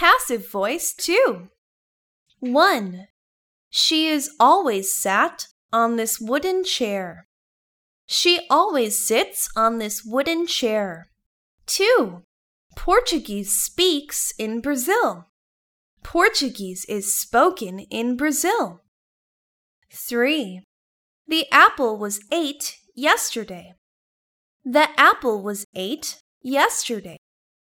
passive voice too. 1. She is always sat on this wooden chair. She always sits on this wooden chair. 2. Portuguese speaks in Brazil. Portuguese is spoken in Brazil. 3. The apple was ate yesterday. The apple was ate yesterday.